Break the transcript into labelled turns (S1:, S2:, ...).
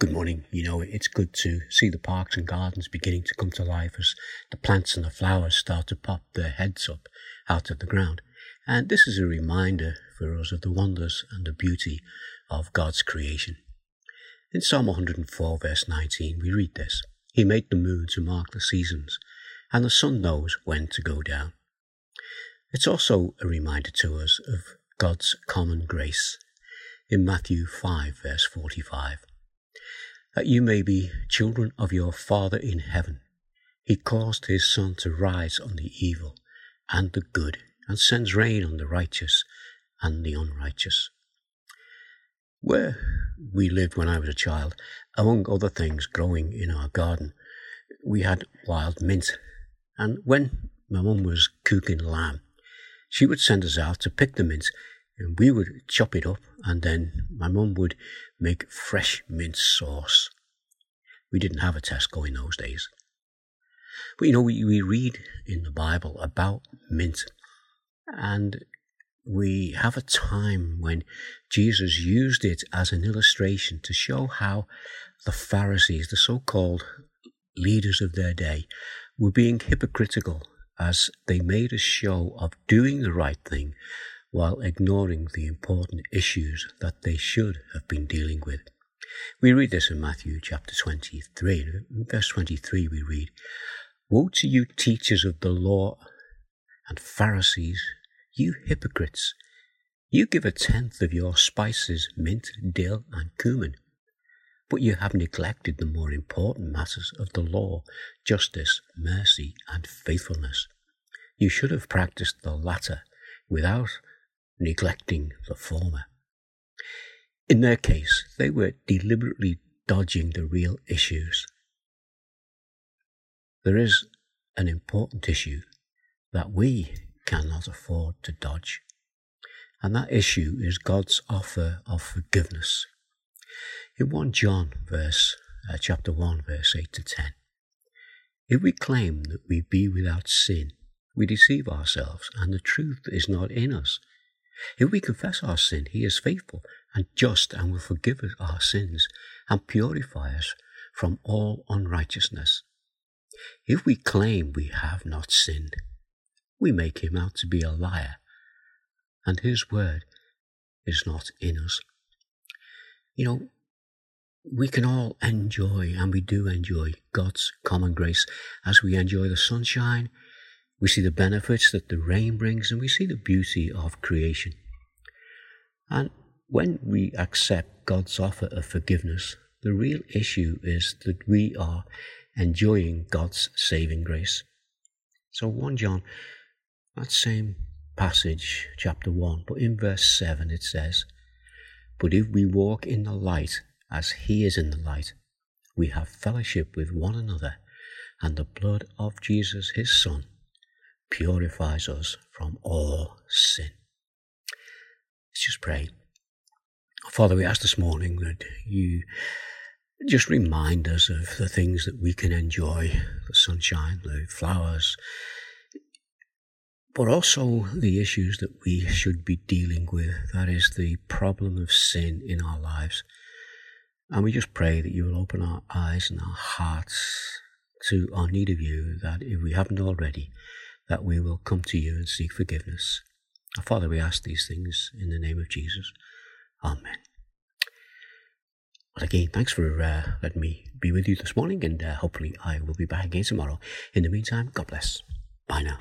S1: Good morning. You know, it's good to see the parks and gardens beginning to come to life as the plants and the flowers start to pop their heads up out of the ground. And this is a reminder for us of the wonders and the beauty of God's creation. In Psalm 104, verse 19, we read this He made the moon to mark the seasons, and the sun knows when to go down. It's also a reminder to us of God's common grace in Matthew 5, verse 45 that you may be children of your Father in heaven. He caused his sun to rise on the evil and the good, and sends rain on the righteous and the unrighteous. Where we lived when I was a child, among other things growing in our garden, we had wild mint. And when my mum was cooking lamb, she would send us out to pick the mint and we would chop it up and then my mum would make fresh mint sauce. We didn't have a Tesco in those days. But you know, we, we read in the Bible about mint and we have a time when Jesus used it as an illustration to show how the Pharisees, the so-called leaders of their day, were being hypocritical as they made a show of doing the right thing while ignoring the important issues that they should have been dealing with. We read this in Matthew chapter 23. In verse 23, we read, Woe to you, teachers of the law and Pharisees, you hypocrites! You give a tenth of your spices, mint, dill, and cumin, but you have neglected the more important matters of the law, justice, mercy, and faithfulness. You should have practiced the latter without neglecting the former. In their case, they were deliberately dodging the real issues. There is an important issue that we cannot afford to dodge, and that issue is God's offer of forgiveness. In 1 John verse uh, chapter 1 verse 8 to 10, if we claim that we be without sin, we deceive ourselves and the truth is not in us. If we confess our sin, he is faithful and just and will forgive us our sins and purify us from all unrighteousness. If we claim we have not sinned, we make him out to be a liar, and his word is not in us. You know, we can all enjoy, and we do enjoy, God's common grace as we enjoy the sunshine we see the benefits that the rain brings and we see the beauty of creation. And when we accept God's offer of forgiveness, the real issue is that we are enjoying God's saving grace. So 1 John, that same passage, chapter 1, but in verse 7 it says, But if we walk in the light as he is in the light, we have fellowship with one another, and the blood of Jesus his Son purifies us from all sin. Let's just pray. Father, we ask this morning that you just remind us of the things that we can enjoy the sunshine, the flowers, but also the issues that we should be dealing with. That is the problem of sin in our lives. And we just pray that you will open our eyes and our hearts to our need of you, that if we haven't already, that we will come to you and seek forgiveness. Our Father, we ask these things in the name of Jesus. Amen. Well, again, thanks for uh, letting me be with you this morning, and uh, hopefully I will be back again tomorrow. In the meantime, God bless. Bye now.